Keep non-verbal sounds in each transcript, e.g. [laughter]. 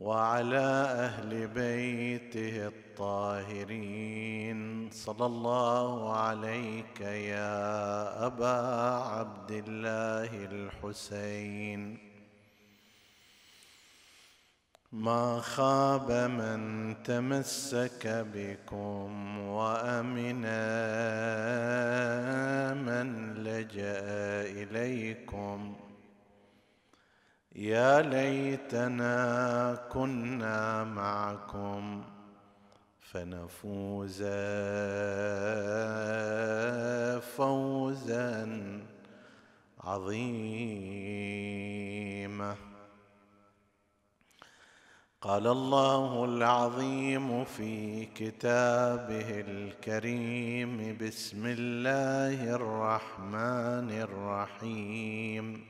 وعلى أهل بيته الطاهرين. صلى الله عليك يا أبا عبد الله الحسين. ما خاب من تمسك بكم وأمن من لجأ إليكم. يا ليتنا كنا معكم فنفوز فوزا عظيما. قال الله العظيم في كتابه الكريم بسم الله الرحمن الرحيم.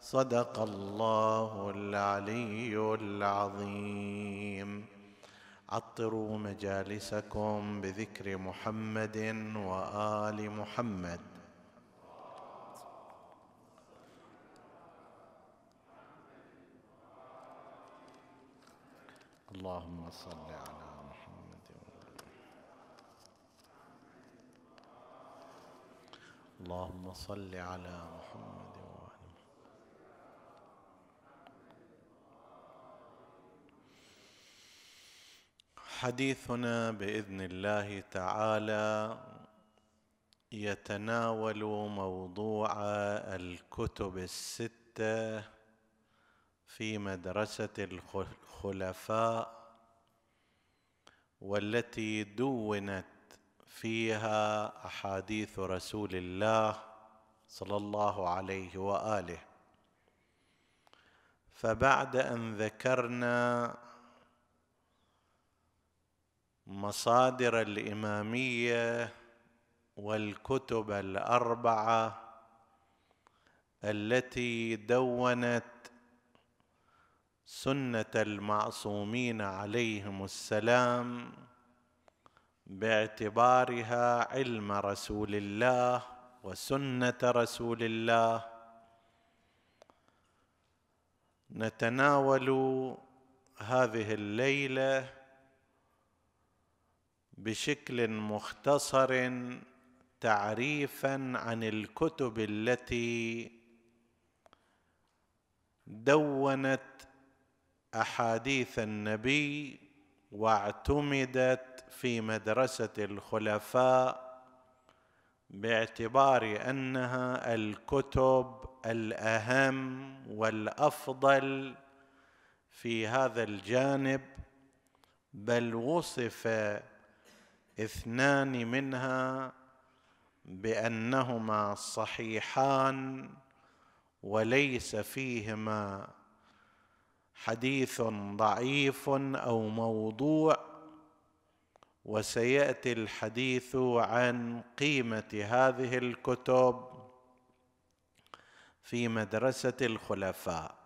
صدق الله العلي العظيم. عطروا مجالسكم بذكر محمد وآل محمد. اللهم صل على محمد اللهم صل على محمد. حديثنا بإذن الله تعالى يتناول موضوع الكتب الستة في مدرسة الخلفاء والتي دونت فيها أحاديث رسول الله صلى الله عليه وآله. فبعد أن ذكرنا مصادر الإمامية والكتب الأربعة التي دونت سنة المعصومين عليهم السلام باعتبارها علم رسول الله وسنة رسول الله. نتناول هذه الليلة بشكل مختصر تعريفا عن الكتب التي دونت أحاديث النبي واعتمدت في مدرسة الخلفاء باعتبار أنها الكتب الأهم والأفضل في هذا الجانب بل وصف اثنان منها بأنهما صحيحان وليس فيهما حديث ضعيف أو موضوع وسيأتي الحديث عن قيمة هذه الكتب في مدرسة الخلفاء.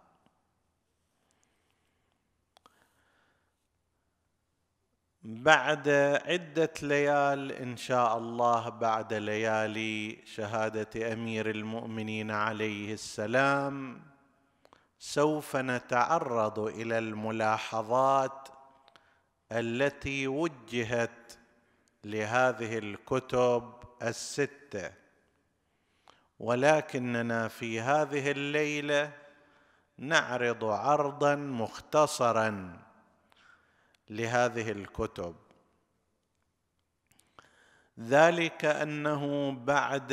بعد عدة ليال إن شاء الله بعد ليالي شهادة أمير المؤمنين عليه السلام سوف نتعرض إلى الملاحظات التي وجهت لهذه الكتب الستة. ولكننا في هذه الليلة نعرض عرضا مختصرا لهذه الكتب. ذلك أنه بعد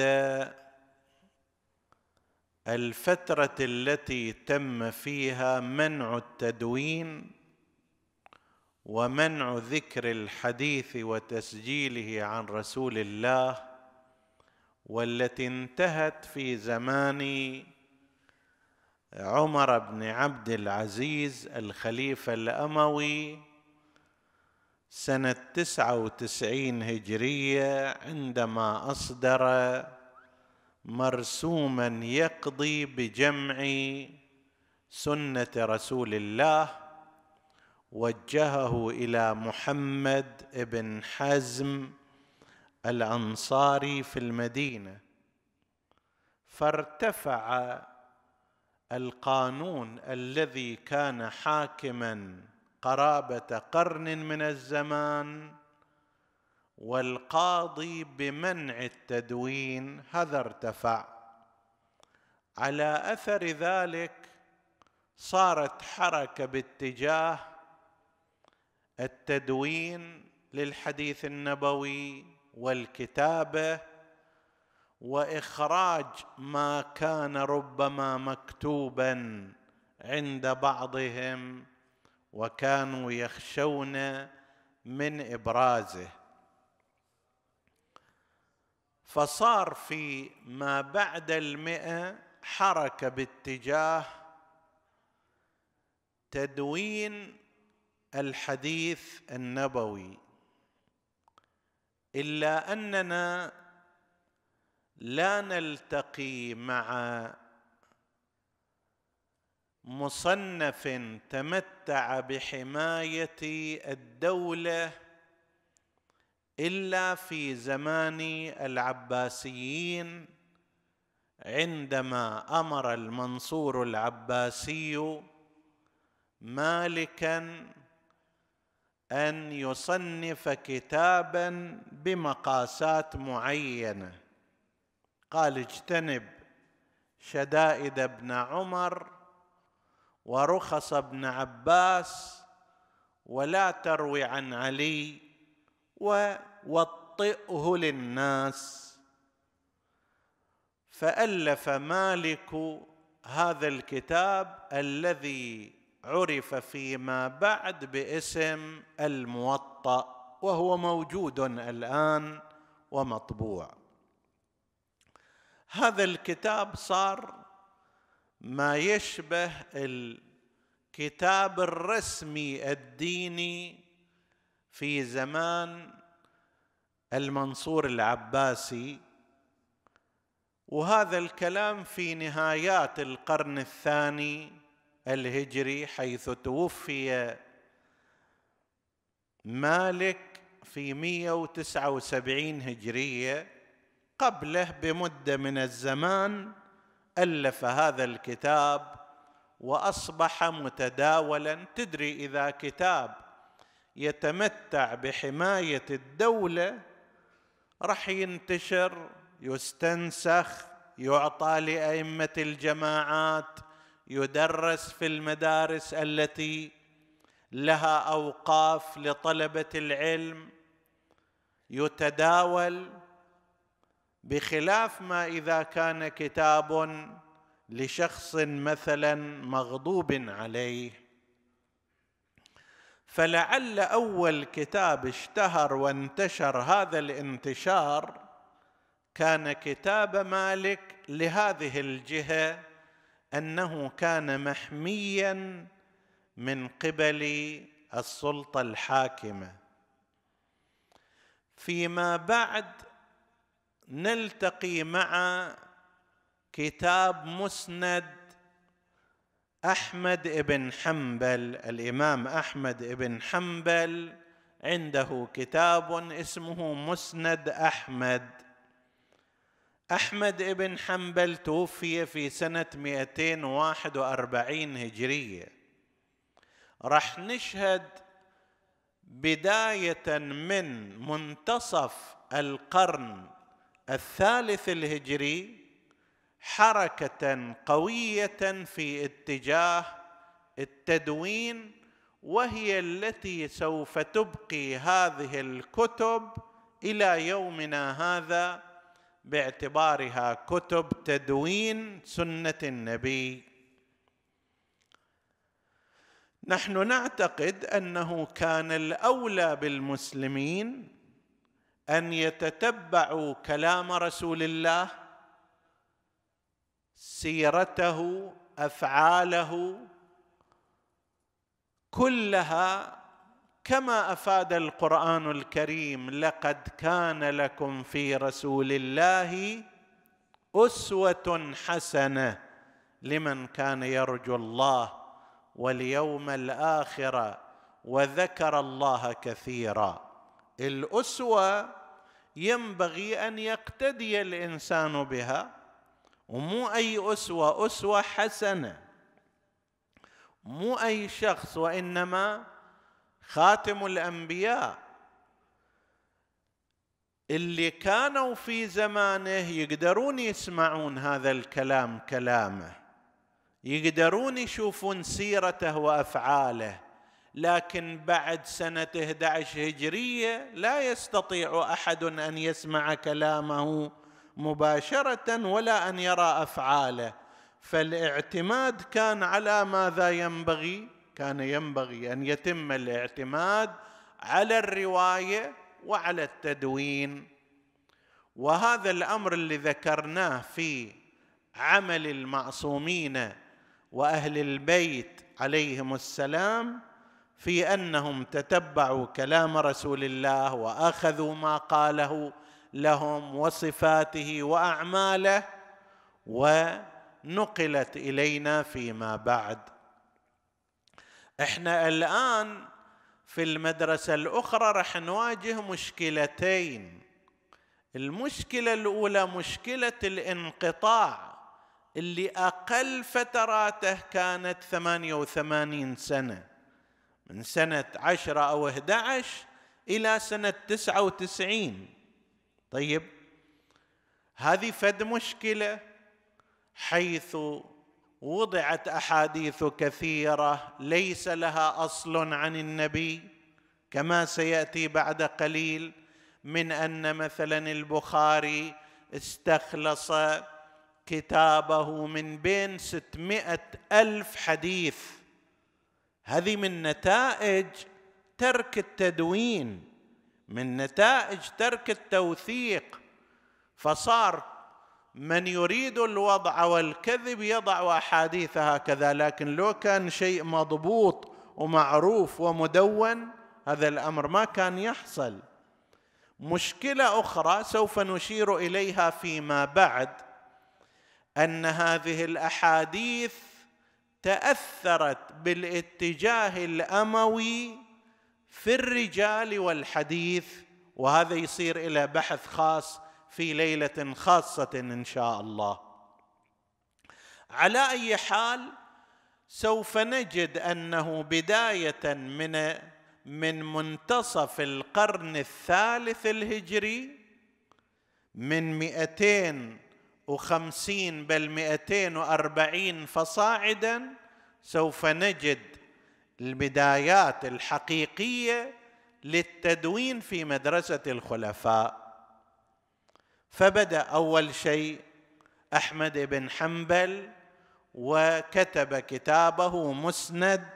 الفترة التي تم فيها منع التدوين ومنع ذكر الحديث وتسجيله عن رسول الله والتي انتهت في زمان عمر بن عبد العزيز الخليفة الأموي سنة تسعة وتسعين هجرية عندما أصدر مرسوما يقضي بجمع سنة رسول الله وجهه إلى محمد بن حزم الأنصاري في المدينة. فارتفع القانون الذي كان حاكما قرابة قرن من الزمان والقاضي بمنع التدوين هذا ارتفع. على أثر ذلك صارت حركة باتجاه التدوين للحديث النبوي والكتابة وإخراج ما كان ربما مكتوبا عند بعضهم وكانوا يخشون من إبرازه. فصار في ما بعد المئة حركة باتجاه تدوين الحديث النبوي. إلا أننا لا نلتقي مع مصنف تمتع بحماية الدولة إلا في زمان العباسيين عندما أمر المنصور العباسي مالكا أن يصنف كتابا بمقاسات معينة. قال اجتنب شدائد ابن عمر ورخص ابن عباس ولا تروي عن علي ووطئه للناس. فألف مالك هذا الكتاب الذي عرف فيما بعد باسم الموطأ وهو موجود الآن ومطبوع. هذا الكتاب صار ما يشبه الكتاب الرسمي الديني في زمان المنصور العباسي. وهذا الكلام في نهايات القرن الثاني الهجري حيث توفي مالك في 179 هجرية. قبله بمدة من الزمان ألف هذا الكتاب وأصبح متداولا. تدري إذا كتاب يتمتع بحماية الدولة راح ينتشر يستنسخ يعطى لأئمة الجماعات يدرس في المدارس التي لها أوقاف لطلبة العلم يتداول بخلاف ما إذا كان كتاب لشخص مثلا مغضوب عليه. فلعل أول كتاب اشتهر وانتشر هذا الانتشار كان كتاب مالك لهذه الجهة أنه كان محميا من قبل السلطة الحاكمة. فيما بعد نلتقي مع كتاب مسند أحمد بن حنبل. الإمام أحمد بن حنبل عنده كتاب اسمه مسند أحمد. أحمد بن حنبل توفي في سنة 241 هجرية. راح نشهد بداية من منتصف القرن الثالث الهجري حركة قوية في اتجاه التدوين وهي التي سوف تبقي هذه الكتب إلى يومنا هذا باعتبارها كتب تدوين سنة النبي. نحن نعتقد أنه كان الأولى بالمسلمين أن يتتبعوا كلام رسول الله سيرته أفعاله كلها كما أفاد القرآن الكريم لقد كان لكم في رسول الله أسوة حسنة لمن كان يرجو الله واليوم الآخر وذكر الله كثيرا. الأسوة ينبغي أن يقتدي الإنسان بها ومو أي أسوة أسوة حسنة. مو أي شخص وإنما خاتم الأنبياء. اللي كانوا في زمانه يقدرون يسمعون هذا الكلام كلامه يقدرون يشوفون سيرته وأفعاله. لكن بعد سنة 11 هجرية لا يستطيع أحد أن يسمع كلامه مباشرة ولا أن يرى أفعاله. فالاعتماد كان على ماذا ينبغي؟ كان ينبغي أن يتم الاعتماد على الرواية وعلى التدوين. وهذا الأمر اللي ذكرناه في عمل المعصومين وأهل البيت عليهم السلام في أنهم تتبعوا كلام رسول الله وأخذوا ما قاله لهم وصفاته وأعماله ونقلت إلينا فيما بعد. إحنا الآن في المدرسة الأخرى راح نواجه مشكلتين. المشكلة الأولى مشكلة الانقطاع. اللي أقل فتراته كانت 88 سنة. من سنة 10 أو 11 إلى سنة 99 طيب هذه فد مشكلة حيث وضعت أحاديث كثيرة ليس لها أصل عن النبي كما سيأتي بعد قليل من أن مثلا البخاري استخلص كتابه من بين ستمائة ألف حديث. هذه من نتائج ترك التدوين من نتائج ترك التوثيق. فصار من يريد الوضع والكذب يضع احاديث هكذا لكن لو كان شيء مضبوط ومعروف ومدون هذا الأمر ما كان يحصل. مشكلة أخرى سوف نشير إليها فيما بعد أن هذه الأحاديث تأثرت بالاتجاه الأموي في الرجال والحديث وهذا يصير إلى بحث خاص في ليلة خاصة إن شاء الله. على أي حال سوف نجد أنه بداية من من منتصف القرن الثالث الهجري من 250 بل 240 فصاعدا سوف نجد البدايات الحقيقية للتدوين في مدرسة الخلفاء. فبدأ أول شيء أحمد بن حنبل وكتب كتابه مسند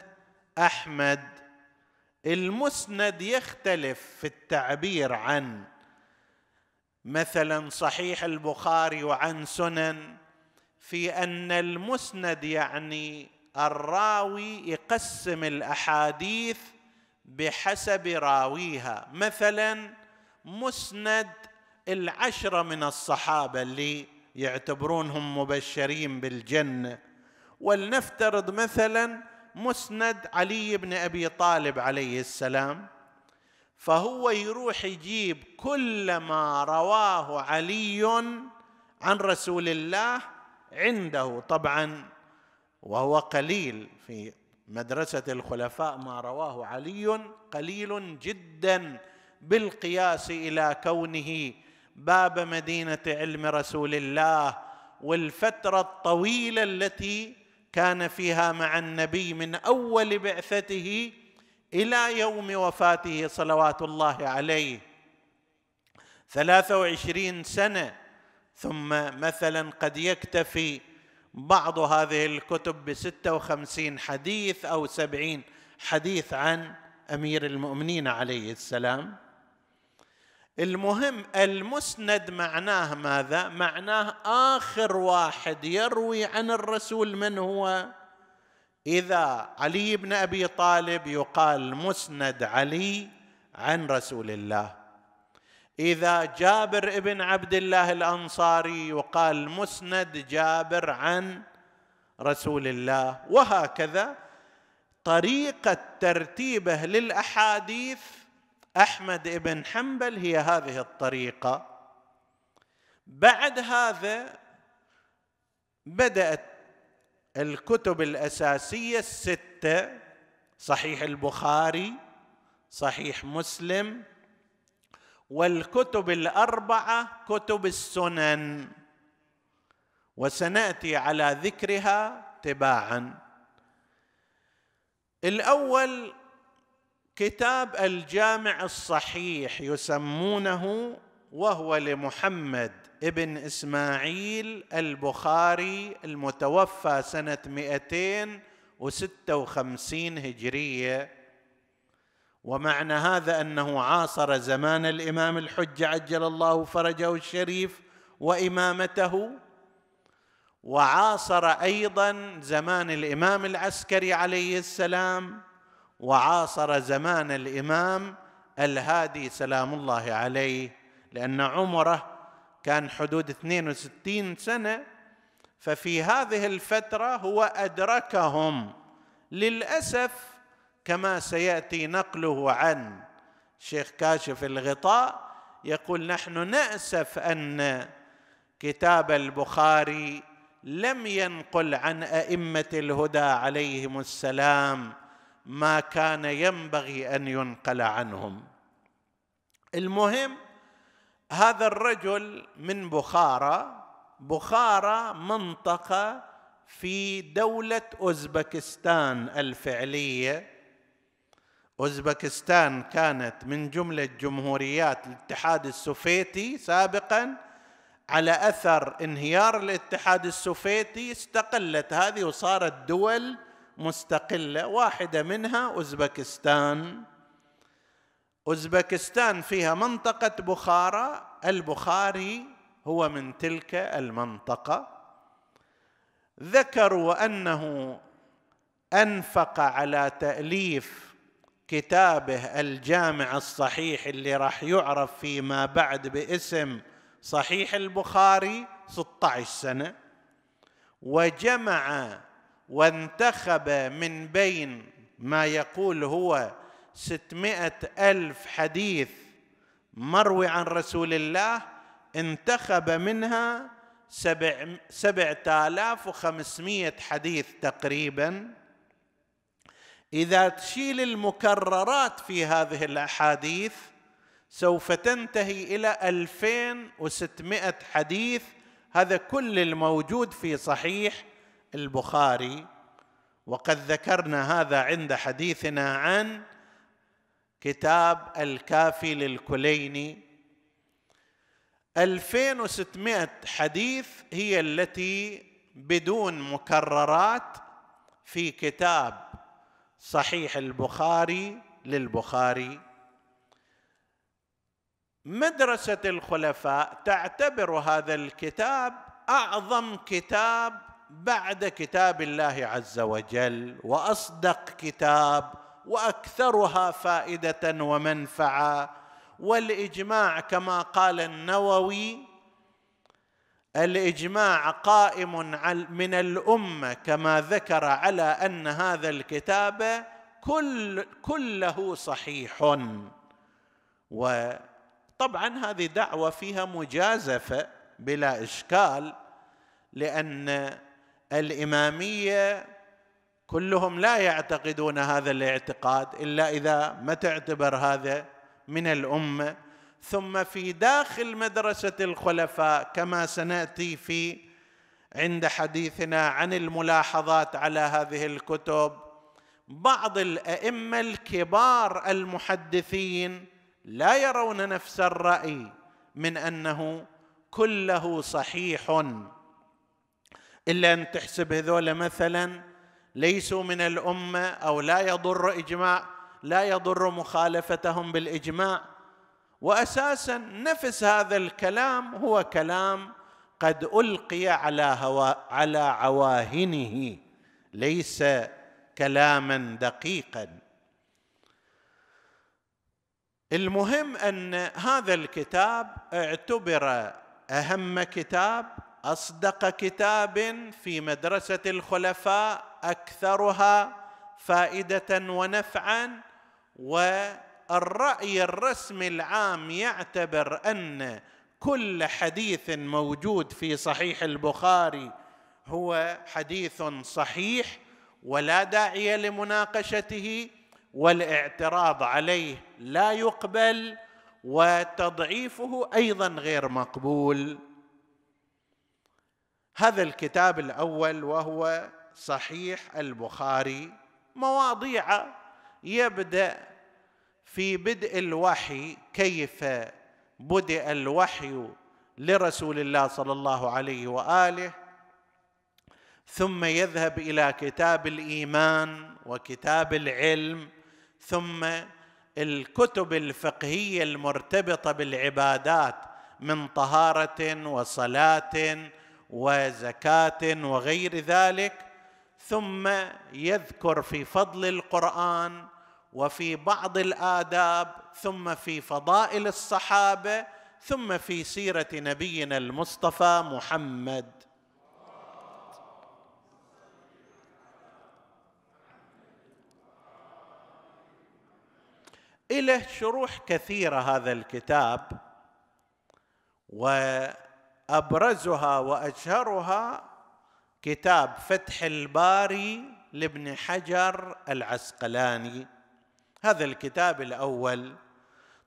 أحمد. المسند يختلف في التعبير عن مثلا صحيح البخاري وعن سنن في أن المسند يعني الراوي يقسم الأحاديث بحسب راويها. مثلا مسند العشرة من الصحابة اللي يعتبرونهم مبشرين بالجنة. ولنفترض مثلا مسند علي بن أبي طالب عليه السلام فهو يروح يجيب كل ما رواه علي عن رسول الله عنده. طبعا وهو قليل في مدرسة الخلفاء ما رواه علي قليل جدا بالقياس إلى كونه باب مدينة علم رسول الله والفترة الطويلة التي كان فيها مع النبي من أول بعثته إلى يوم وفاته صلوات الله عليه. ثلاثة وعشرين سنة. ثم مثلا قد يكتفي بعض هذه الكتب بستة وخمسين حديث أو سبعين حديث عن أمير المؤمنين عليه السلام. المهم المسند معناه ماذا؟ معناه آخر واحد يروي عن الرسول من هو؟ إذا علي بن أبي طالب يقال مسند علي عن رسول الله. إذا جابر بن عبد الله الأنصاري يقال مسند جابر عن رسول الله. وهكذا طريقة ترتيبه للاحاديث أحمد بن حنبل هي هذه الطريقة. بعد هذا بدأت الكتب الأساسية السته صحيح البخاري صحيح مسلم والكتب الأربعة كتب السنن. وسنأتي على ذكرها تباعا. الأول كتاب الجامع الصحيح يسمونه وهو لمحمد. ابن إسماعيل البخاري المتوفى سنة 256 هجرية. ومعنى هذا أنه عاصر زمان الإمام الحجه عجل الله فرجه الشريف وإمامته وعاصر أيضا زمان الإمام العسكري عليه السلام وعاصر زمان الإمام الهادي سلام الله عليه لأن عمره كان حدود 62 سنة ففي هذه الفترة هو أدركهم. للأسف كما سيأتي نقله عن شيخ كاشف الغطاء يقول نحن نأسف أن كتاب البخاري لم ينقل عن أئمة الهدى عليهم السلام ما كان ينبغي أن ينقل عنهم. المهم هذا الرجل من بخارى بخارى منطقة في دولة أوزبكستان الفعلية. أوزبكستان كانت من جملة جمهوريات الاتحاد السوفيتي سابقا. على أثر انهيار الاتحاد السوفيتي استقلت هذه وصارت دول مستقلة واحدة منها أوزبكستان. أوزبكستان فيها منطقة بخارى البخاري هو من تلك المنطقة. ذكروا أنه أنفق على تأليف كتابه الجامع الصحيح اللي راح يعرف فيما بعد باسم صحيح البخاري 16 سنة. وجمع وانتخب من بين ما يقول هو ستمائة ألف حديث مروي عن رسول الله انتخب منها سبع سبعة آلاف وخمسمائة حديث تقريبا. إذا تشيل المكررات في هذه الأحاديث سوف تنتهي إلى ألفين وستمائة حديث. هذا كل الموجود في صحيح البخاري. وقد ذكرنا هذا عند حديثنا عن كتاب الكافي للكليني. 2600 حديث هي التي بدون مكررات في كتاب صحيح البخاري للبخاري. مدرسة الخلفاء تعتبر هذا الكتاب أعظم كتاب بعد كتاب الله عز وجل وأصدق كتاب وأكثرها فائدة ومنفعة. والإجماع كما قال النووي الإجماع قائم من الأمة كما ذكر على أن هذا الكتاب كل كله صحيح. وطبعا هذه دعوة فيها مجازفة بلا إشكال لأن الإمامية كلهم لا يعتقدون هذا الاعتقاد إلا إذا ما تعتبر هذا من الأمة. ثم في داخل مدرسة الخلفاء كما سنأتي في عند حديثنا عن الملاحظات على هذه الكتب بعض الأئمة الكبار المحدثين لا يرون نفس الرأي من أنه كله صحيح. إلا أن تحسب هذول مثلا ليسوا من الأمة أو لا يضر إجماع لا يضر مخالفتهم بالإجماع. واساسا نفس هذا الكلام هو كلام قد ألقي على هوا على عواهنه ليس كلاما دقيقا. المهم أن هذا الكتاب اعتبر أهم كتاب أصدق كتاب في مدرسة الخلفاء أكثرها فائدة ونفعا والرأي الرسمي العام يعتبر أن كل حديث موجود في صحيح البخاري هو حديث صحيح ولا داعي لمناقشته والاعتراض عليه لا يقبل وتضعيفه أيضا غير مقبول. هذا الكتاب الأول وهو صحيح البخاري مواضيع يبدأ في بدء الوحي كيف بدأ الوحي لرسول الله صلى الله عليه وآله ثم يذهب إلى كتاب الإيمان وكتاب العلم ثم الكتب الفقهية المرتبطة بالعبادات من طهارة وصلاة وزكاة وغير ذلك ثم يذكر في فضل القرآن وفي بعض الآداب ثم في فضائل الصحابة ثم في سيرة نبينا المصطفى محمد. إله شروح كثيرة هذا الكتاب وأبرزها وأشهرها كتاب فتح الباري لابن حجر العسقلاني. هذا الكتاب الأول.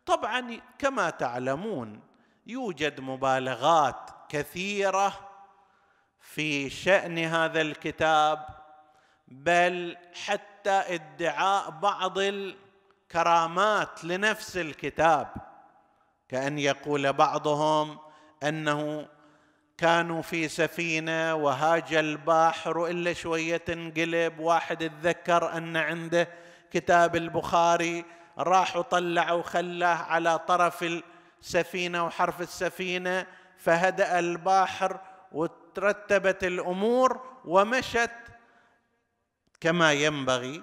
طبعا كما تعلمون يوجد مبالغات كثيرة في شأن هذا الكتاب بل حتى ادعاء بعض كرامات لنفس الكتاب. كأن يقول بعضهم أنه كانوا في سفينة وهاج البحر إلا شوية انقلب. واحد اتذكر أن عنده كتاب البخاري راح وطلع وخلاه على طرف السفينة وحرف السفينة فهدأ البحر وترتبت الأمور ومشت كما ينبغي.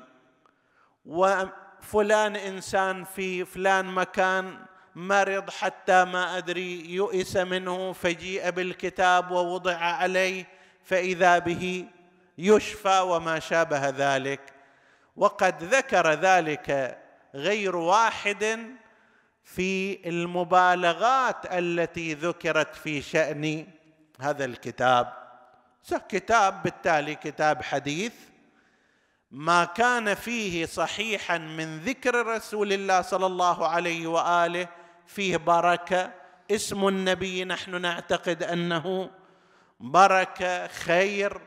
فلان إنسان في فلان مكان مرض حتى ما أدري يؤس منه فجيء بالكتاب ووضع عليه فإذا به يشفى وما شابه ذلك. وقد ذكر ذلك غير واحد في المبالغات التي ذكرت في شأن هذا الكتاب. كتاب بالتالي كتاب حديث. ما كان فيه صحيحا من ذكر رسول الله صلى الله عليه وآله فيه بركة. اسم النبي نحن نعتقد أنه بركة خير.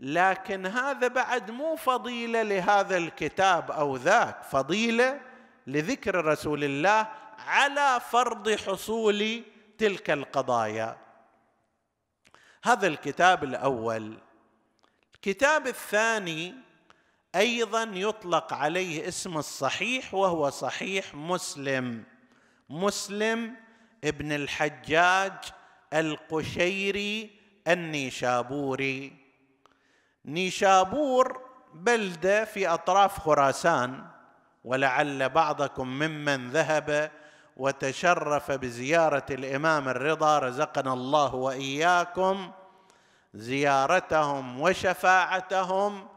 لكن هذا بعد مو فضيلة لهذا الكتاب أو ذاك. فضيلة لذكر رسول الله على فرض حصول تلك القضايا. هذا الكتاب الأول. الكتاب الثاني أيضا يطلق عليه اسم الصحيح وهو صحيح مسلم. مسلم ابن الحجاج القشيري النيشابوري. نيشابور بلدة في أطراف خراسان ولعل بعضكم ممن ذهب وتشرف بزيارة الإمام الرضا رزقنا الله وإياكم. زيارتهم وشفاعتهم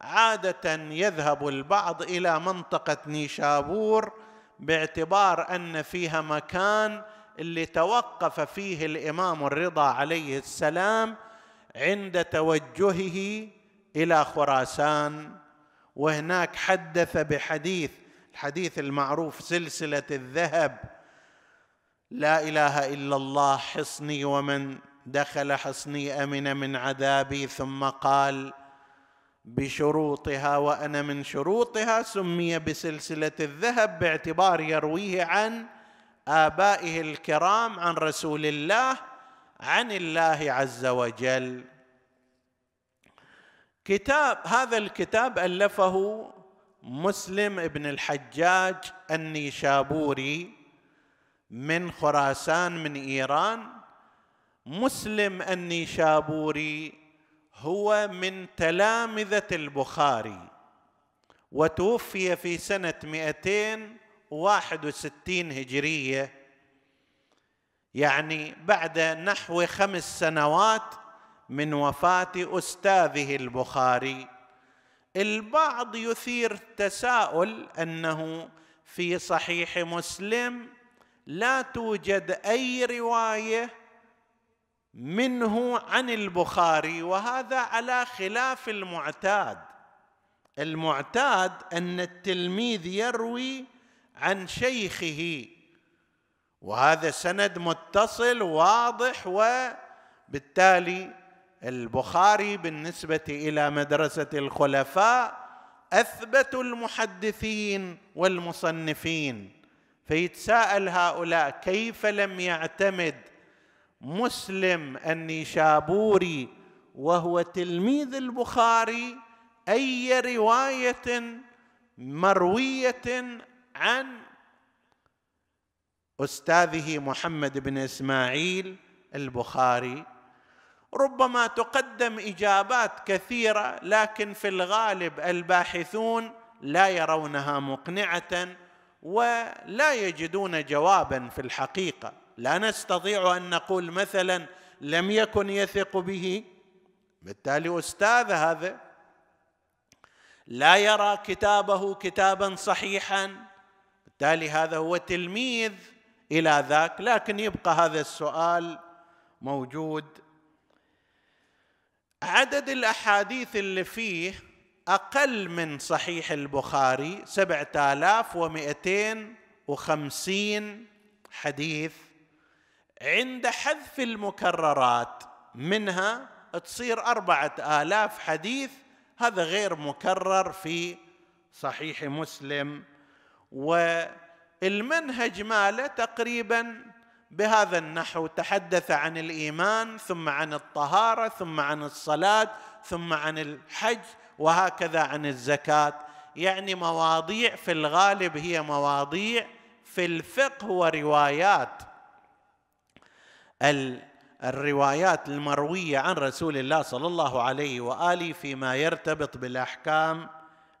عادة يذهب البعض إلى منطقة نيشابور باعتبار أن فيها مكان اللي توقف فيه الإمام الرضا عليه السلام عند توجهه إلى خراسان. وهناك حدث بحديث الحديث المعروف سلسلة الذهب. لا إله إلا الله حصني ومن دخل حصني أمن من عذابي ثم قال بشروطها وأنا من شروطها سمي بسلسلة الذهب باعتبار يرويه عن آبائه الكرام عن رسول الله عن الله عز وجل. كتاب هذا الكتاب ألفه مسلم ابن الحجاج النيشابوري من خراسان من إيران. مسلم النيشابوري هو من تلامذة البخاري وتوفي في سنة 261 هجرية يعني بعد نحو خمس سنوات من وفاة أستاذه البخاري. البعض يثير تساؤل أنه في صحيح مسلم لا توجد أي رواية منه عن البخاري وهذا على خلاف المعتاد. المعتاد أن التلميذ يروي عن شيخه وهذا سند متصل واضح وبالتالي البخاري بالنسبة إلى مدرسة الخلفاء اثبتوا المحدثين والمصنفين فيتساءل هؤلاء كيف لم يعتمد مسلم النيشابوري وهو تلميذ البخاري أي رواية مروية عن أستاذه محمد بن إسماعيل البخاري. ربما تقدم إجابات كثيرة لكن في الغالب الباحثون لا يرونها مقنعة ولا يجدون جوابا في الحقيقة. لا نستطيع أن نقول مثلا لم يكن يثق به. بالتالي أستاذ هذا لا يرى كتابه كتابا صحيحا. بالتالي هذا هو تلميذ إلى ذاك لكن يبقى هذا السؤال موجود. عدد الأحاديث اللي فيه أقل من صحيح البخاري سبعة آلاف ومئتين وخمسين حديث. عند حذف المكررات منها تصير أربعة آلاف حديث هذا غير مكرر في صحيح مسلم. والمنهج ماله تقريبا بهذا النحو تحدث عن الإيمان ثم عن الطهارة ثم عن الصلاة ثم عن الحج وهكذا عن الزكاة. يعني مواضيع في الغالب هي مواضيع في الفقه وروايات. الروايات المروية عن رسول الله صلى الله عليه وآله فيما يرتبط بالأحكام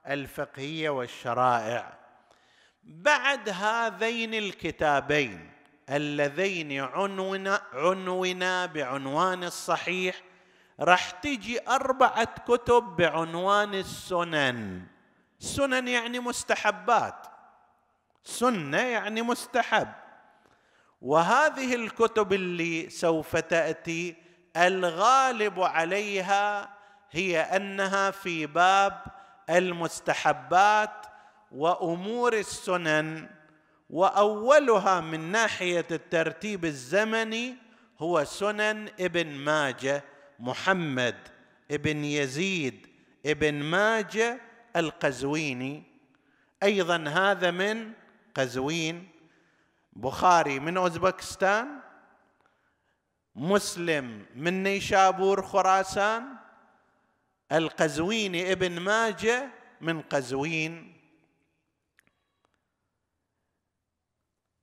الفقهية والشرائع. بعد هذين الكتابين اللذين عنونا عنونا بعنوان الصحيح راح تجي أربعة كتب بعنوان السنن. سنن يعني مستحبات. سنة يعني مستحب. وهذه الكتب اللي سوف تأتي الغالب عليها هي أنها في باب المستحبات وأمور السنن وأولها من ناحية الترتيب الزمني هو سنن ابن ماجه محمد ابن يزيد ابن ماجه القزويني. أيضا هذا من قزوين. بخاري من أوزبكستان مسلم من نيشابور خراسان القزويني ابن ماجه من قزوين.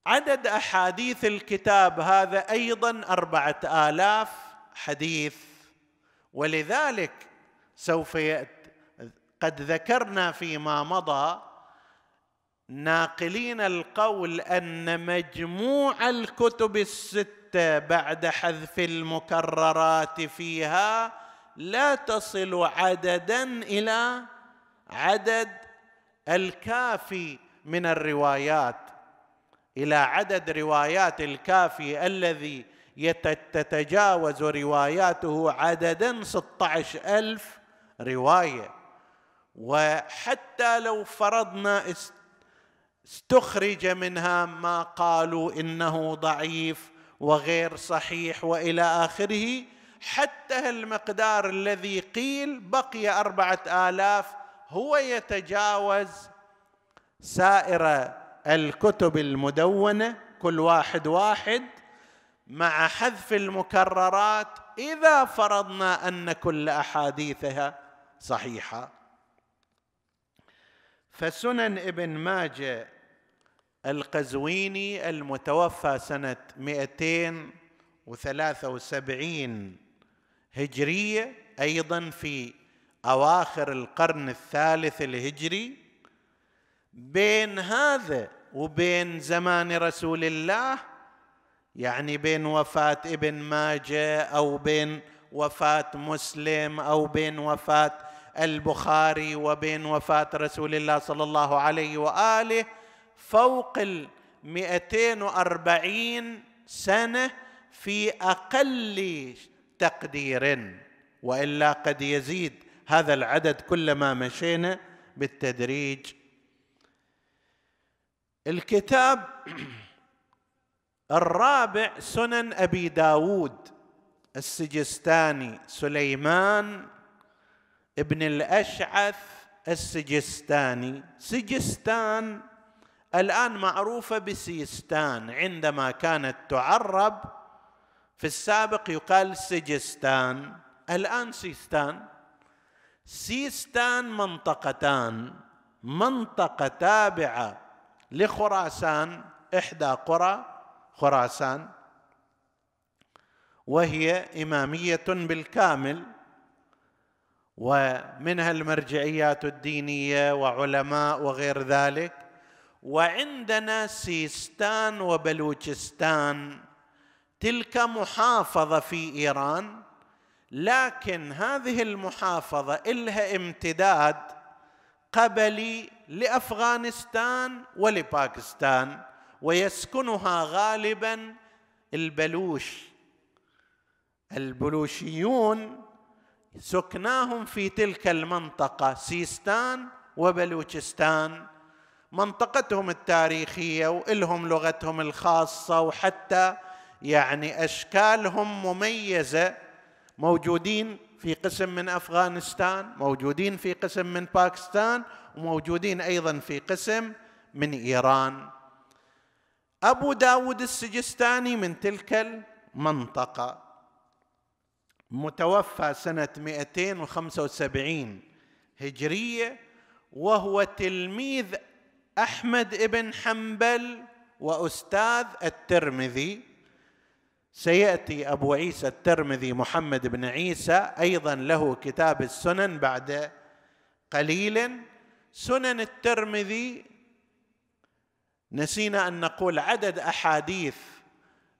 عدد أحاديث الكتاب هذا أيضا أربعة آلاف حديث. ولذلك سوف قد ذكرنا فيما مضى ناقلين القول أن مجموع الكتب الستة بعد حذف المكررات فيها لا تصل عددا إلى عدد الكافي من الروايات إلى عدد روايات الكافي الذي تتجاوز رواياته عددا 16 ألف رواية. وحتى لو فرضنا استخرج منها ما قالوا إنه ضعيف وغير صحيح وإلى آخره حتى المقدار الذي قيل بقي أربعة آلاف هو يتجاوز سائر الكتب المدونة كل واحد واحد مع حذف المكررات إذا فرضنا أن كل أحاديثها صحيحة. فسنن ابن ماجه القزويني المتوفى سنة 273 هجرية أيضا في أواخر القرن الثالث الهجري. بين هذا وبين زمان رسول الله يعني بين وفاة ابن ماجه أو بين وفاة مسلم أو بين وفاة البخاري وبين وفاة رسول الله صلى الله عليه وآله فوق ال 240 سنة في أقل تقدير وإلا قد يزيد هذا العدد كلما مشينا بالتدريج. الكتاب [clears throat] الرابع سنن أبي داود السجستاني سليمان ابن الأشعث السجستاني. سجستان الآن معروفة بسيستان. عندما كانت تعرب في السابق يقال سجستان. الآن سيستان. سيستان منطقتان. منطقة تابعة لخراسان. إحدى قرى خراسان. وهي إمامية بالكامل. ومنها المرجعيات الدينية وعلماء وغير ذلك. وعندنا سيستان وبلوچستان تلك محافظة في إيران لكن هذه المحافظة إلها امتداد قبلي لأفغانستان ولباكستان ويسكنها غالبا البلوش. البلوشيون سكناهم في تلك المنطقة سيستان وبلوچستان. منطقتهم التاريخية وإلهم لغتهم الخاصة وحتى يعني أشكالهم مميزة. موجودين في قسم من أفغانستان موجودين في قسم من باكستان وموجودين أيضا في قسم من إيران. أبو داود السجستاني من تلك المنطقة متوفى سنة 275 هجرية وهو تلميذ أحمد بن حنبل وأستاذ الترمذي سيأتي أبو عيسى الترمذي محمد بن عيسى أيضا له كتاب السنن بعد قليل. سنن الترمذي نسينا أن نقول عدد أحاديث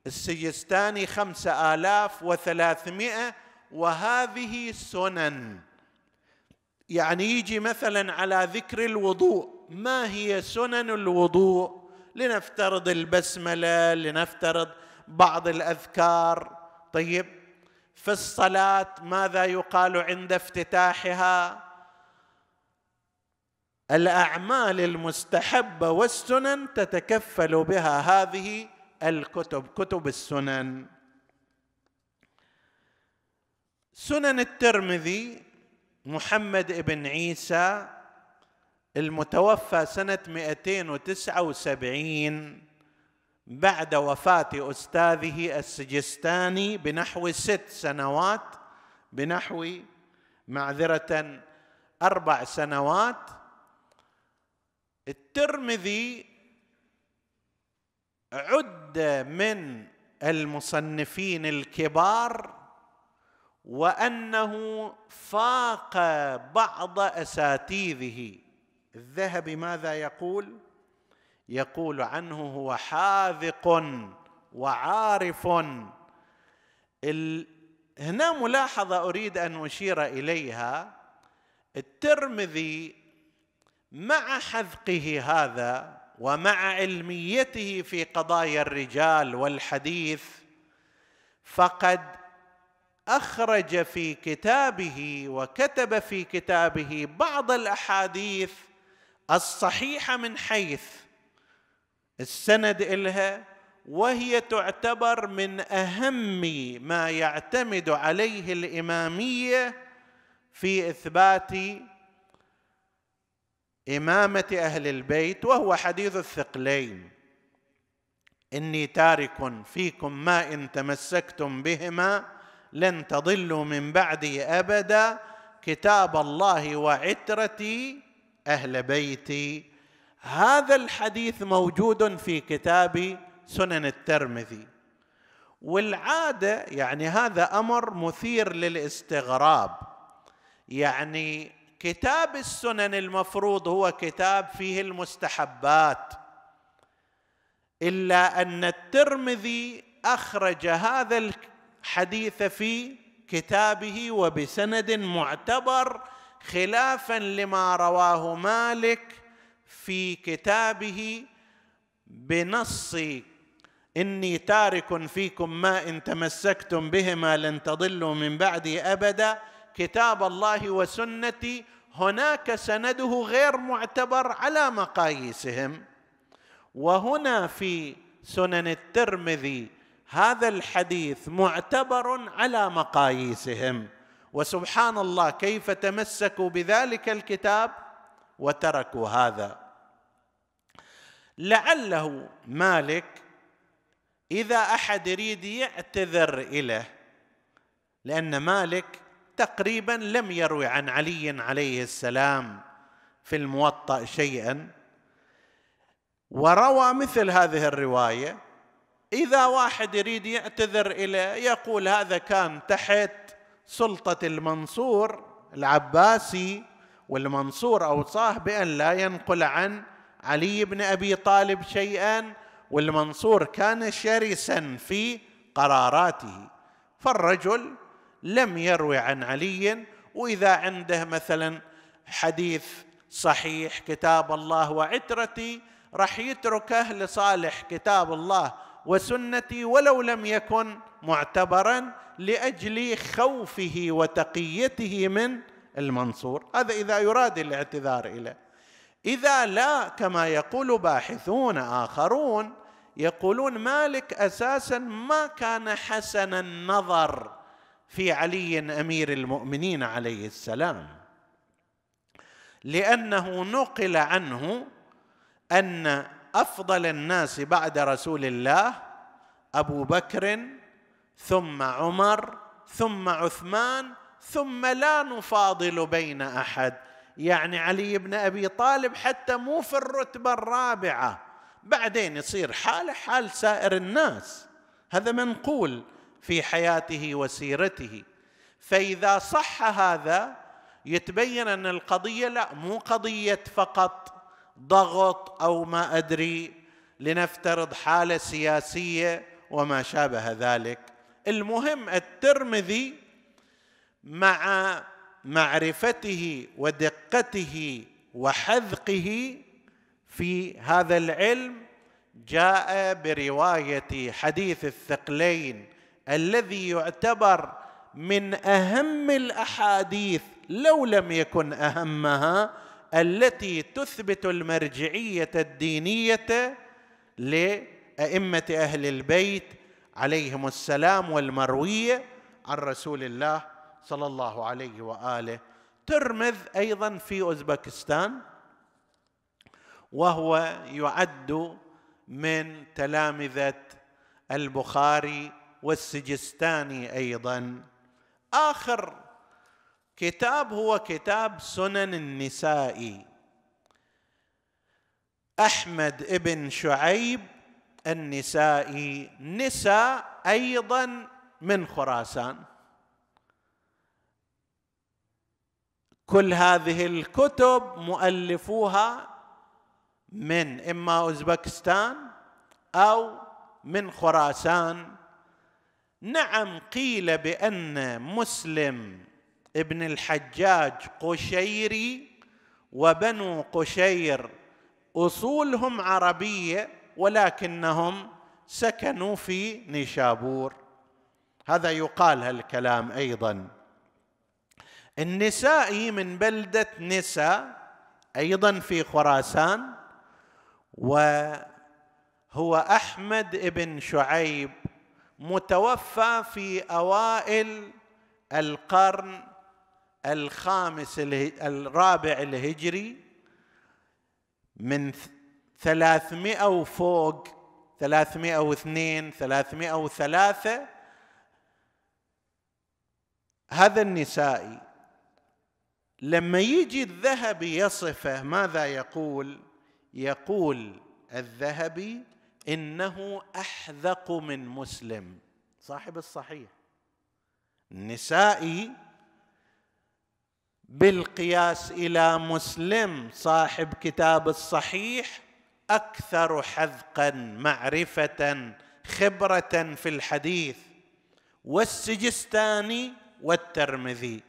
السجستاني خمسة آلاف وثلاثمائة وهذه سنن. يعني يجي مثلا على ذكر الوضوء ما هي سنن الوضوء؟ لنفترض البسملة لنفترض بعض الأذكار. طيب في الصلاة ماذا يقال عند افتتاحها؟ الأعمال المستحبة والسنن تتكفل بها هذه الكتب كتب السنن. سنن الترمذي محمد بن عيسى المتوفى سنة 279 بعد وفاة أستاذه السجستاني بنحو ست سنوات بنحو معذرة أربع سنوات. الترمذي عد من المصنفين الكبار وأنه فاق بعض أساتيذه. الذهبي ماذا يقول؟ يقول عنه هو حاذق وعارف. ال... هنا ملاحظة أريد أن أشير إليها. الترمذي مع حذقه هذا ومع علميته في قضايا الرجال والحديث فقد أخرج في كتابه وكتب في كتابه بعض الأحاديث الصحيحة من حيث السند إلها وهي تعتبر من أهم ما يعتمد عليه الإمامية في إثبات إمامة أهل البيت وهو حديث الثقلين. إني تارك فيكم ما إن تمسكتم بهما لن تضلوا من بعدي أبدا. كتاب الله وعترتي أهل بيتي. هذا الحديث موجود في كتاب سنن الترمذي. والعادة يعني هذا أمر مثير للاستغراب. يعني كتاب السنن المفروض هو كتاب فيه المستحبات. إلا أن الترمذي أخرج هذا الحديث في كتابه وبسند معتبر خلافا لما رواه مالك في كتابه بنص إني تارك فيكم ما إن تمسكتم بهما لن تضلوا من بعدي أبدا. كتاب الله وسنتي هناك سنده غير معتبر على مقاييسهم. وهنا في سنن الترمذي هذا الحديث معتبر على مقاييسهم. وسبحان الله كيف تمسكوا بذلك الكتاب وتركوا هذا. لعله مالك إذا أحد يريد يعتذر إليه لأن مالك تقريبا لم يروي عن علي عليه السلام في الموطأ شيئا. وروى مثل هذه الرواية إذا واحد يريد يعتذر إليه يقول هذا كان تحت سلطة المنصور العباسي والمنصور اوصاه بان لا ينقل عن علي بن أبي طالب شيئا والمنصور كان شرسا في قراراته. فالرجل لم يروي عن علي وإذا عنده مثلا حديث صحيح كتاب الله وعترتي راح يتركه لصالح كتاب الله وسنتي ولو لم يكن معتبرا لأجل خوفه وتقيته من المنصور. هذا إذا يراد الاعتذار إليه. إذا لا كما يقول باحثون آخرون يقولون مالك أساسا ما كان حسن النظر في علي أمير المؤمنين عليه السلام. لأنه نقل عنه أن أفضل الناس بعد رسول الله أبو بكر ثم عمر ثم عثمان ثم لا نفاضل بين أحد. يعني علي بن أبي طالب حتى مو في الرتبة الرابعة. بعدين يصير حاله حال سائر الناس. هذا منقول في حياته وسيرته. فإذا صح هذا يتبين أن القضية لا مو قضية فقط ضغط أو ما أدري لنفترض حالة سياسية وما شابه ذلك. المهم الترمذي مع معرفته ودقته وحذقه في هذا العلم جاء برواية حديث الثقلين الذي يعتبر من أهم الأحاديث لو لم يكن أهمها التي تثبت المرجعية الدينية لأئمة أهل البيت عليهم السلام والمروية عن رسول الله صلى الله عليه وآله. ترمذ أيضا في أوزبكستان وهو يعد من تلامذة البخاري والسجستاني أيضا. آخر كتاب هو كتاب سنن النساء. أحمد ابن شعيب النسائي نساء أيضا من خراسان. كل هذه الكتب مؤلفوها من إما أوزبكستان أو من خراسان. نعم قيل بأن مسلم ابن الحجاج قشيري وبنو قشير أصولهم عربية ولكنهم سكنوا في نيشابور. هذا يقال هالكلام أيضا. النسائي من بلدة نسا أيضا في خراسان وهو أحمد بن شعيب متوفى في أوائل القرن الخامس الرابع الهجري من ثلاثمائة وفوق 302 303 هذا النسائي لما يجي الذهبي يصفه ماذا يقول؟ يقول الذهبي إنه أحذق من مسلم. صاحب الصحيح. النسائي بالقياس إلى مسلم صاحب كتاب الصحيح أكثر حذقا معرفة خبرة في الحديث والسجستاني والترمذي.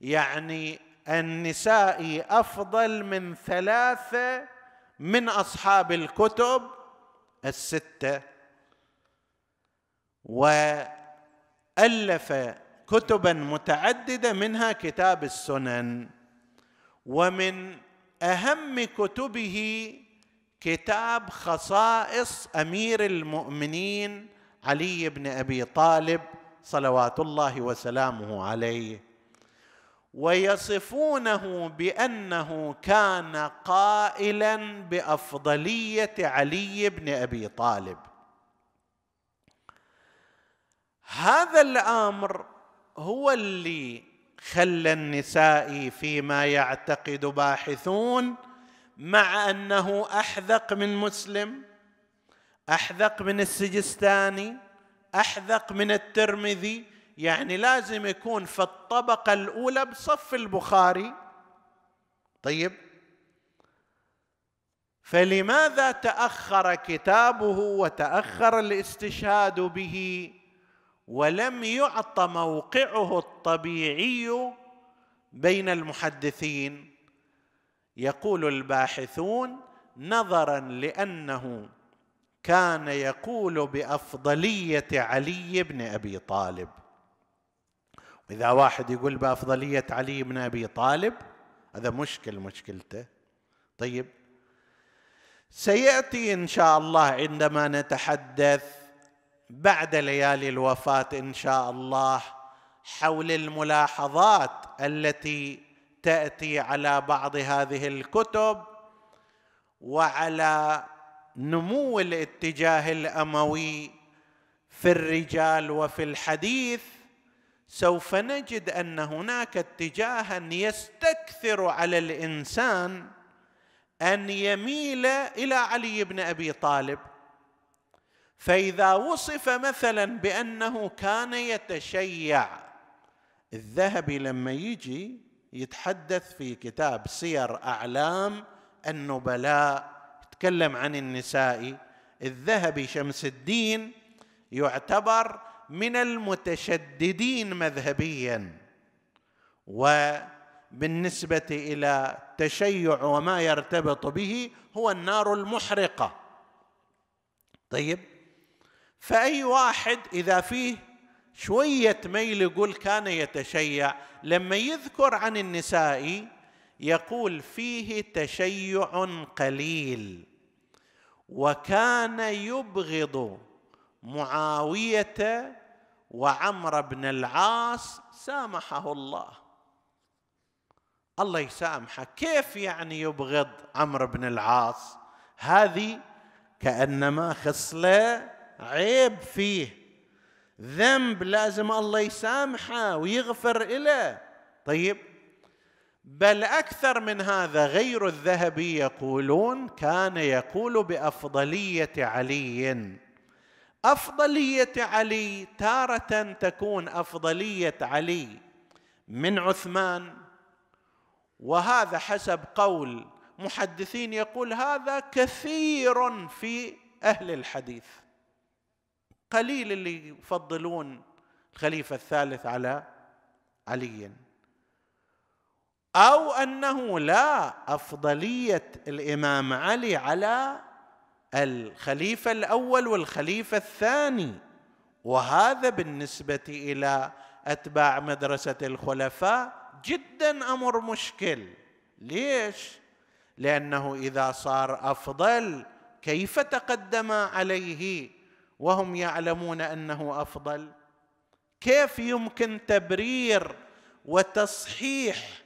يعني النسائي أفضل من ثلاثة من أصحاب الكتب الستة. وألف كتبا متعددة منها كتاب السنن. ومن أهم كتبه كتاب خصائص أمير المؤمنين علي بن أبي طالب صلوات الله وسلامه عليه. ويصفونه بأنه كان قائلا بأفضلية علي بن أبي طالب. هذا الأمر هو اللي خلى النساء فيما يعتقد باحثون مع أنه أحذق من مسلم أحذق من السجستاني أحذق من الترمذي. يعني لازم يكون في الطبقة الأولى بصف البخاري. طيب. فلماذا تأخر كتابه وتأخر الاستشهاد به ولم يعط موقعه الطبيعي بين المحدثين؟ يقول الباحثون نظرا لأنه كان يقول بأفضلية علي بن أبي طالب. وإذا واحد يقول بأفضلية علي بن أبي طالب هذا مشكل مشكلته. طيب سيأتي إن شاء الله عندما نتحدث بعد ليالي الوفاة إن شاء الله حول الملاحظات التي تأتي على بعض هذه الكتب وعلى نمو الاتجاه الأموي في الرجال وفي الحديث سوف نجد أن هناك اتجاها يستكثر على الإنسان أن يميل إلى علي بن أبي طالب. فإذا وصف مثلا بأنه كان يتشيع الذهبي لما يجي يتحدث في كتاب سير أعلام النبلاء يتكلم عن النساء. الذهبي شمس الدين يعتبر من المتشددين مذهبيا. وبالنسبة إلى التشيع وما يرتبط به هو النار المحرقة. طيب فأي واحد إذا فيه شوية ميل يقول كان يتشيع. لما يذكر عن النساء يقول فيه تشيع قليل. وكان يبغض معاوية وعمر بن العاص سامحه الله. الله يسامحه. كيف يعني يبغض عمرو بن العاص؟ هذه كأنما خصلة عيب فيه. ذنب لازم الله يسامحه ويغفر له طيب بل أكثر من هذا غير الذهبي يقولون كان يقول بأفضلية علي. أفضلية علي تارة تكون أفضلية علي من عثمان. وهذا حسب قول محدثين يقول هذا كثير في أهل الحديث. قليل اللي يفضلون الخليفة الثالث على علي. أو أنه لا أفضلية الإمام علي على الخليفة الأول والخليفة الثاني. وهذا بالنسبة إلى أتباع مدرسة الخلفاء جدا أمر مشكل. ليش؟ لأنه إذا صار أفضل كيف تقدم عليه؟ وهم يعلمون أنه أفضل. كيف يمكن تبرير وتصحيح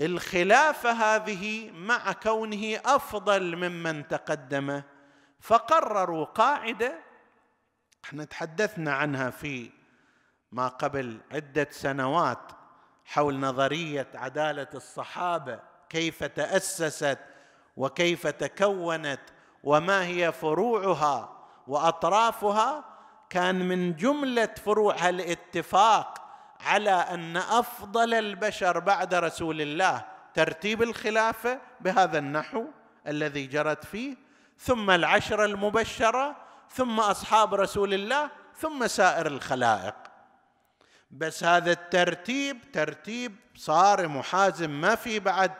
الخلافه هذه مع كونه أفضل ممن تقدمه فقرروا قاعدة. إحنا تحدثنا عنها في ما قبل عدة سنوات حول نظرية عدالة الصحابة كيف تأسست وكيف تكونت وما هي فروعها وأطرافها كان من جملة فروعها الاتفاق على أن أفضل البشر بعد رسول الله ترتيب الخلافة بهذا النحو الذي جرت فيه ثم العشره المبشرة ثم أصحاب رسول الله ثم سائر الخلائق. بس هذا الترتيب ترتيب صارم وحازم ما في بعد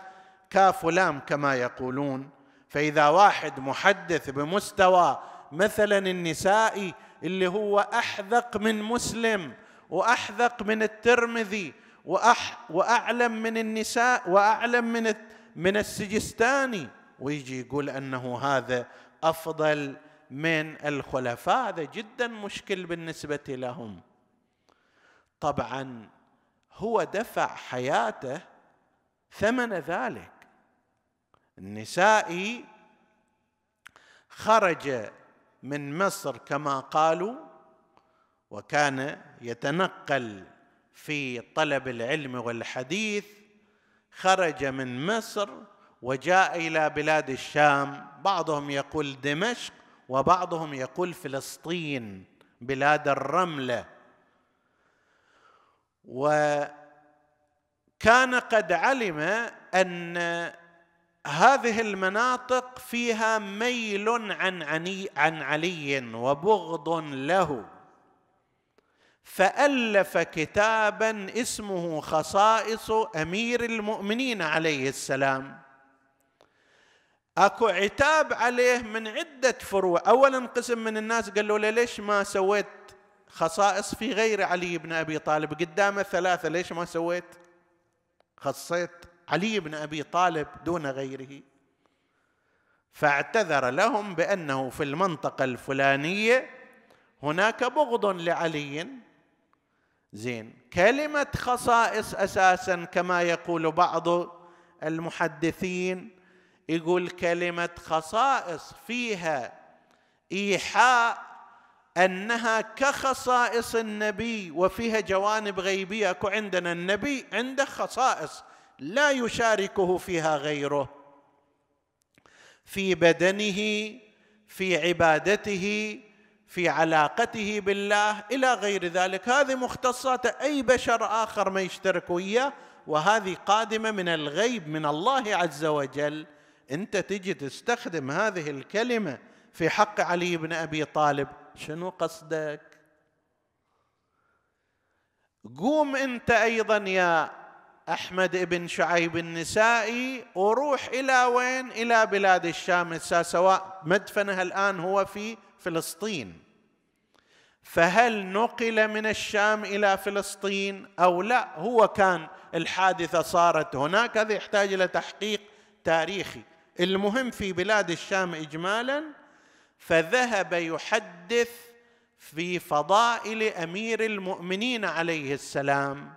كاف ولام كما يقولون. فإذا واحد محدث بمستوى مثلا النسائي اللي هو أحذق من مسلم وأحذق من الترمذي وأح وأعلم من النساء وأعلم من من السجستاني ويجي يقول أنه هذا أفضل من الخلفاء هذا جدا مشكل بالنسبة لهم. طبعا هو دفع حياته ثمن ذلك. النسائي خرج من مصر كما قالوا وكان يتنقل في طلب العلم والحديث خرج من مصر وجاء إلى بلاد الشام. بعضهم يقول دمشق وبعضهم يقول فلسطين بلاد الرملة. وكان قد علم أن هذه المناطق فيها ميل عن عني عن علي وبغض له. فألف كتابا اسمه خصائص أمير المؤمنين عليه السلام. أكو عتاب عليه من عدة فروع. اولا قسم من الناس قالوا له ليش ما سويت خصائص في غير علي بن أبي طالب؟ قدامه ثلاثة. ليش ما سويت؟ خصيت علي بن أبي طالب دون غيره. فاعتذر لهم بأنه في المنطقة الفلانية هناك بغض لعلي. زين. كلمة خصائص أساسا كما يقول بعض المحدثين يقول كلمة خصائص فيها إيحاء أنها كخصائص النبي وفيها جوانب غيبية. أكو عندنا النبي عنده خصائص لا يشاركه فيها غيره. في بدنه في عبادته في علاقته بالله إلى غير ذلك. هذه مختصات أي بشر آخر ما يشترك وياه وهذه قادمة من الغيب من الله عز وجل. أنت تجي تستخدم هذه الكلمة في حق علي بن أبي طالب. شنو قصدك؟ قوم أنت أيضا يا أحمد بن شعيب النسائي وروح إلى وين؟ إلى بلاد الشام سواء مدفنها الآن هو في فلسطين. فهل نقل من الشام إلى فلسطين أو لا؟ هو كان الحادثة صارت هناك هذا يحتاج إلى تحقيق تاريخي. المهم في بلاد الشام اجمالا فذهب يحدث في فضائل أمير المؤمنين عليه السلام.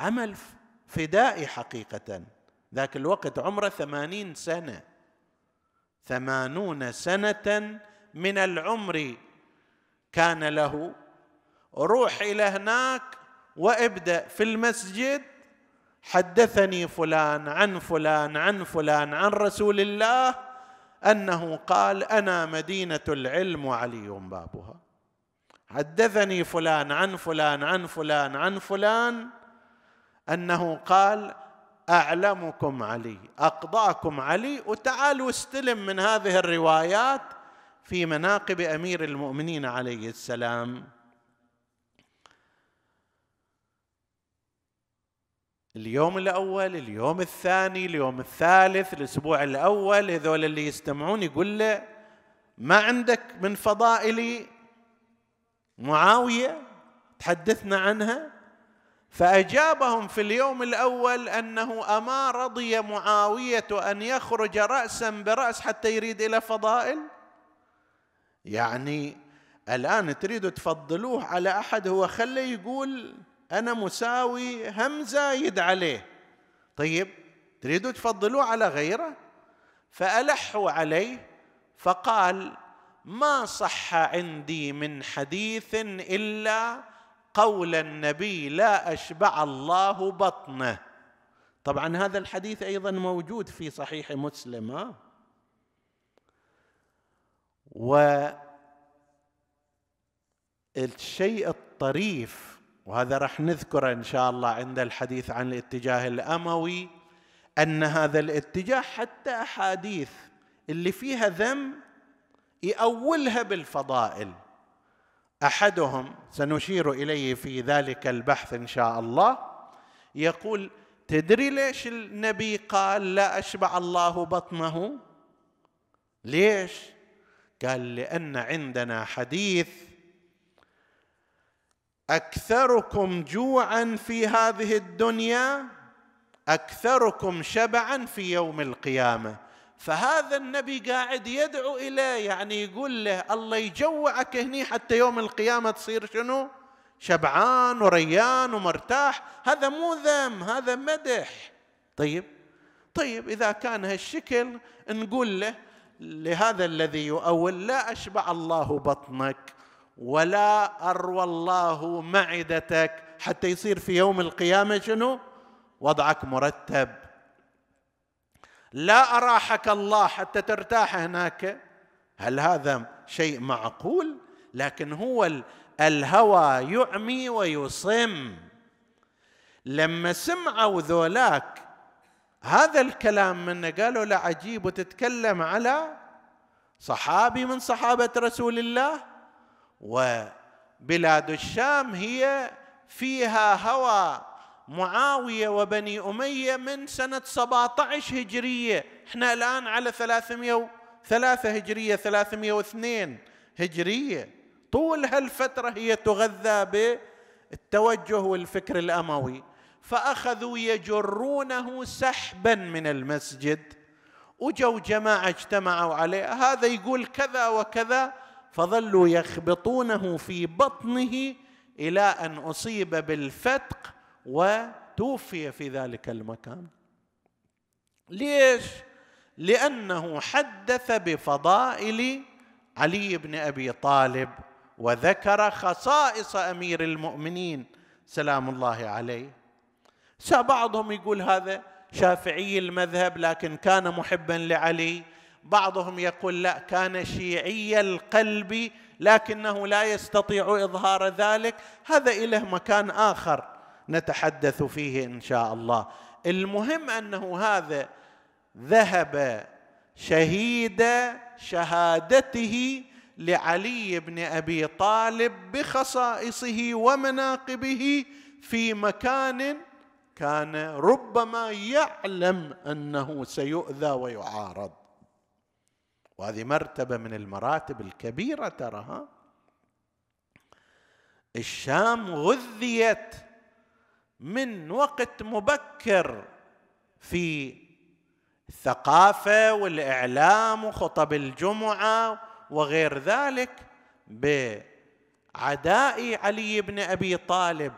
عمل فدائي حقيقة. ذاك الوقت عمره ثمانين سنة. ثمانون سنة من العمر كان له. روح إلى هناك وابدأ في المسجد. حدثني فلان عن فلان عن فلان عن رسول الله أنه قال أنا مدينة العلم وعلي بابها. حدثني فلان عن فلان عن فلان عن فلان أنه قال أعلمكم علي أقضاكم علي وتعالوا استلم من هذه الروايات في مناقب أمير المؤمنين عليه السلام. اليوم الأول اليوم الثاني اليوم الثالث الأسبوع الأول هذول اللي يستمعون يقول له ما عندك من فضائل معاوية تحدثنا عنها. فأجابهم في اليوم الأول أنه أما رضي معاوية أن يخرج رأسا برأس حتى يريد إلى فضائل؟ يعني الآن تريدوا تفضلوه على أحد هو خليه يقول أنا مساوي هم زايد عليه. طيب تريدوا تفضلوه على غيره؟ فالحوا عليه فقال ما صح عندي من حديث إلا قول النبي لا أشبع الله بطنه. طبعا هذا الحديث أيضا موجود في صحيح مسلم ها؟ والشيء الطريف وهذا راح نذكره إن شاء الله عند الحديث عن الاتجاه الأموي أن هذا الاتجاه حتى أحاديث اللي فيها ذم يأولها بالفضائل. أحدهم سنشير إليه في ذلك البحث إن شاء الله يقول تدري ليش النبي قال لا أشبع الله بطنه؟ ليش؟ قال لأن عندنا حديث أكثركم جوعا في هذه الدنيا أكثركم شبعا في يوم القيامة. فهذا النبي قاعد يدعو إليه يعني يقول له الله يجوعك هني حتى يوم القيامة تصير شنو؟ شبعان وريان ومرتاح هذا مو ذم هذا مدح طيب طيب إذا كان هالشكل نقول له لهذا الذي يؤول لا أشبع الله بطنك ولا أروى الله معدتك حتى يصير في يوم القيامة شنو؟ وضعك مرتب لا أراحك الله حتى ترتاح هناك. هل هذا شيء معقول؟ لكن هو الهوى يعمي ويصم. لما سمعوا ذولاك هذا الكلام منه قالوا لا عجيب وتتكلم على صحابي من صحابة رسول الله. وبلاد الشام هي فيها هوى معاوية وبني أمية من سنة 17 هجرية. إحنا الآن على 303 هجرية 302 هجرية. طول هالفترة هي تغذى بالتوجه والفكر الأموي. فأخذوا يجرونه سحبا من المسجد. وجوا جماعة اجتمعوا عليه. هذا يقول كذا وكذا فظلوا يخبطونه في بطنه إلى أن أصيب بالفتق وتوفي في ذلك المكان. ليش؟ لأنه حدث بفضائل علي بن أبي طالب وذكر خصائص أمير المؤمنين سلام الله عليه. بعضهم يقول هذا شافعي المذهب لكن كان محبا لعلي. بعضهم يقول لا كان شيعي القلب لكنه لا يستطيع إظهار ذلك. هذا إله مكان آخر. نتحدث فيه إن شاء الله. المهم أنه هذا ذهب شهيد شهادته لعلي بن أبي طالب بخصائصه ومناقبه في مكان كان ربما يعلم أنه سيؤذى ويعارض. وهذه مرتبة من المراتب الكبيرة ترى الشام غذيت من وقت مبكر في الثقافه والإعلام وخطب الجمعة وغير ذلك بعداء علي بن أبي طالب.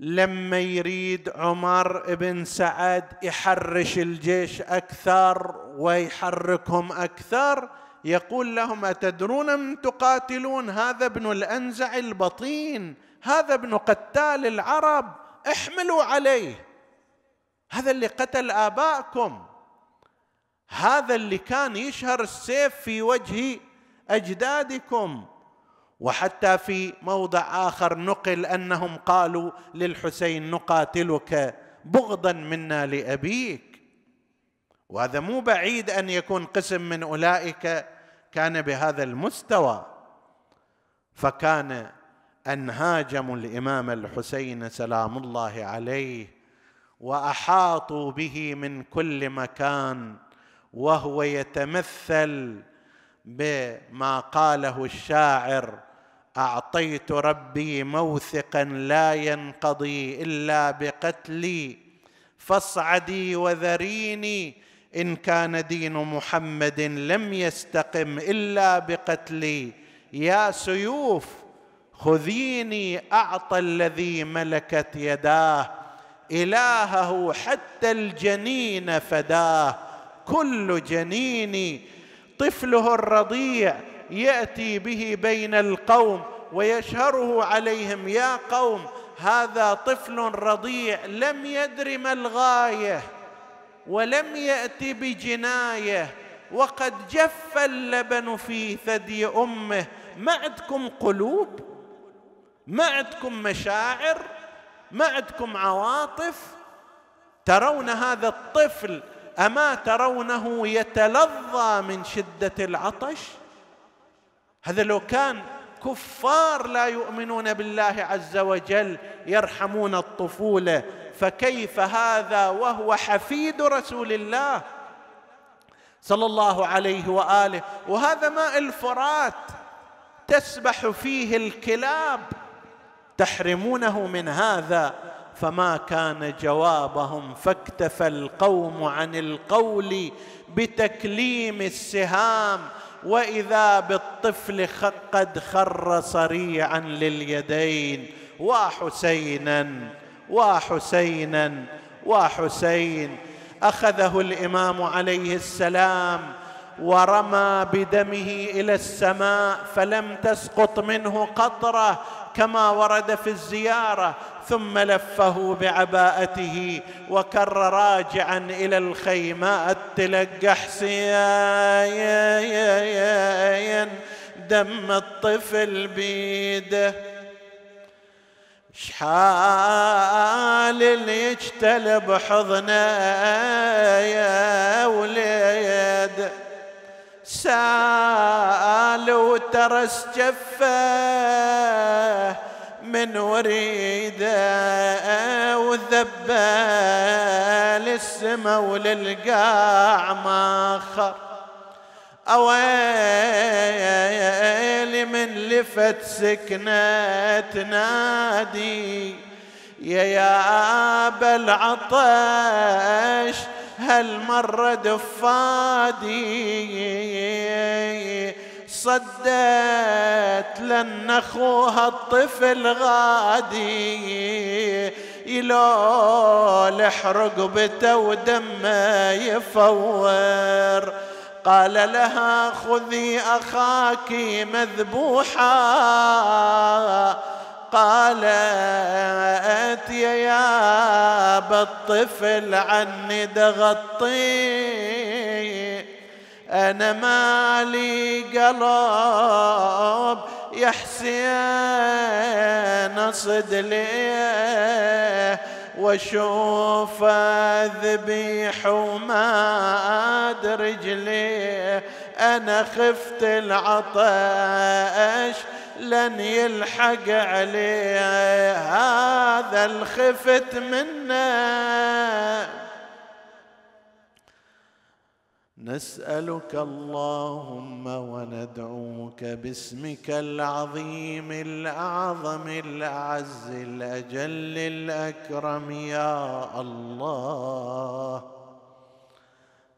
لما يريد عمر بن سعد يحرش الجيش أكثر ويحركهم أكثر يقول لهم أتدرون من تقاتلون؟ هذا ابن الأنزع البطين. هذا ابن قتال العرب احملوا عليه. هذا اللي قتل آباءكم. هذا اللي كان يشهر السيف في وجه أجدادكم. وحتى في موضع آخر نقل أنهم قالوا للحسين نقاتلك بغضا منا لأبيك. وهذا مو بعيد أن يكون قسم من أولئك كان بهذا المستوى. فكان أن هاجموا الإمام الحسين سلام الله عليه وأحاطوا به من كل مكان وهو يتمثل بما قاله الشاعر أعطيت ربي موثقا لا ينقضي إلا بقتلي فاصعدي وذريني إن كان دين محمد لم يستقم إلا بقتلي. يا سيوف! خذيني أعطى الذي ملكت يداه. إلهه حتى الجنين فداه. كل جنين طفله الرضيع يأتي به بين القوم ويشهره عليهم يا قوم هذا طفل رضيع لم يدر ما الغاية ولم يأت بجناية. وقد جف اللبن في ثدي أمه ما عندكم قلوب؟ ما عندكم مشاعر ما عندكم عواطف ترون هذا الطفل أما ترونه يتلظى من شدة العطش؟ هذا لو كان كفار لا يؤمنون بالله عز وجل يرحمون الطفولة فكيف هذا وهو حفيد رسول الله صلى الله عليه وآله؟ وهذا ماء الفرات تسبح فيه الكلاب. تحرمونه من هذا فما كان جوابهم فاكتفى القوم عن القول بتكليم السهام وإذا بالطفل قد خر صريعا لليدين وحسينا وحسينا وحسين. أخذه الإمام عليه السلام ورمى بدمه إلى السماء فلم تسقط منه قطرة كما ورد في الزيارة ثم لفه بعباءته وكر راجعا إلى الخيمات تلقح سياين دم الطفل بيده. شحال اللي يجتلب حضنه يا وليد؟ سال وترس جفه من وريده وذبه للسما وللقاع ماخر أويلي من لفت سكنة تنادي يا يا بالعطش هالمرة دفادي صدت لن أخوها الطفل غادي. يلول رقبته ودمه يفور. قال لها خذي اخاك مذبوحا قالت يا يا بالطفل عني دغطي. أنا مالي قلب يا حسين اصد ليه وأشوف ذبيح وما رجليه أنا خفت العطش لن يلحق عليه هذا الخفت منه نسألك اللهم وندعوك باسمك العظيم الأعظم الأعز الأجل الأكرم يا الله.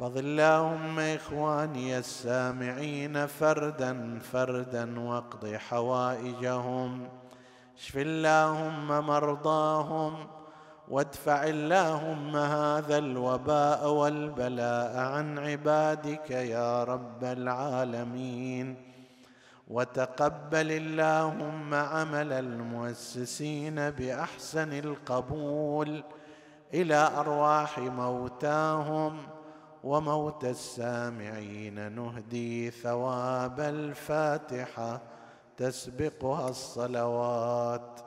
احفظ اللهم إخواني السامعين فردا فردا واقض حوائجهم. اشف اللهم مرضاهم وادفع اللهم هذا الوباء والبلاء عن عبادك يا رب العالمين. وتقبل اللهم عمل المؤسسين بأحسن القبول إلى أرواح موتاهم. وموت السامعين. نهدي ثواب الفاتحة تسبقها الصلوات.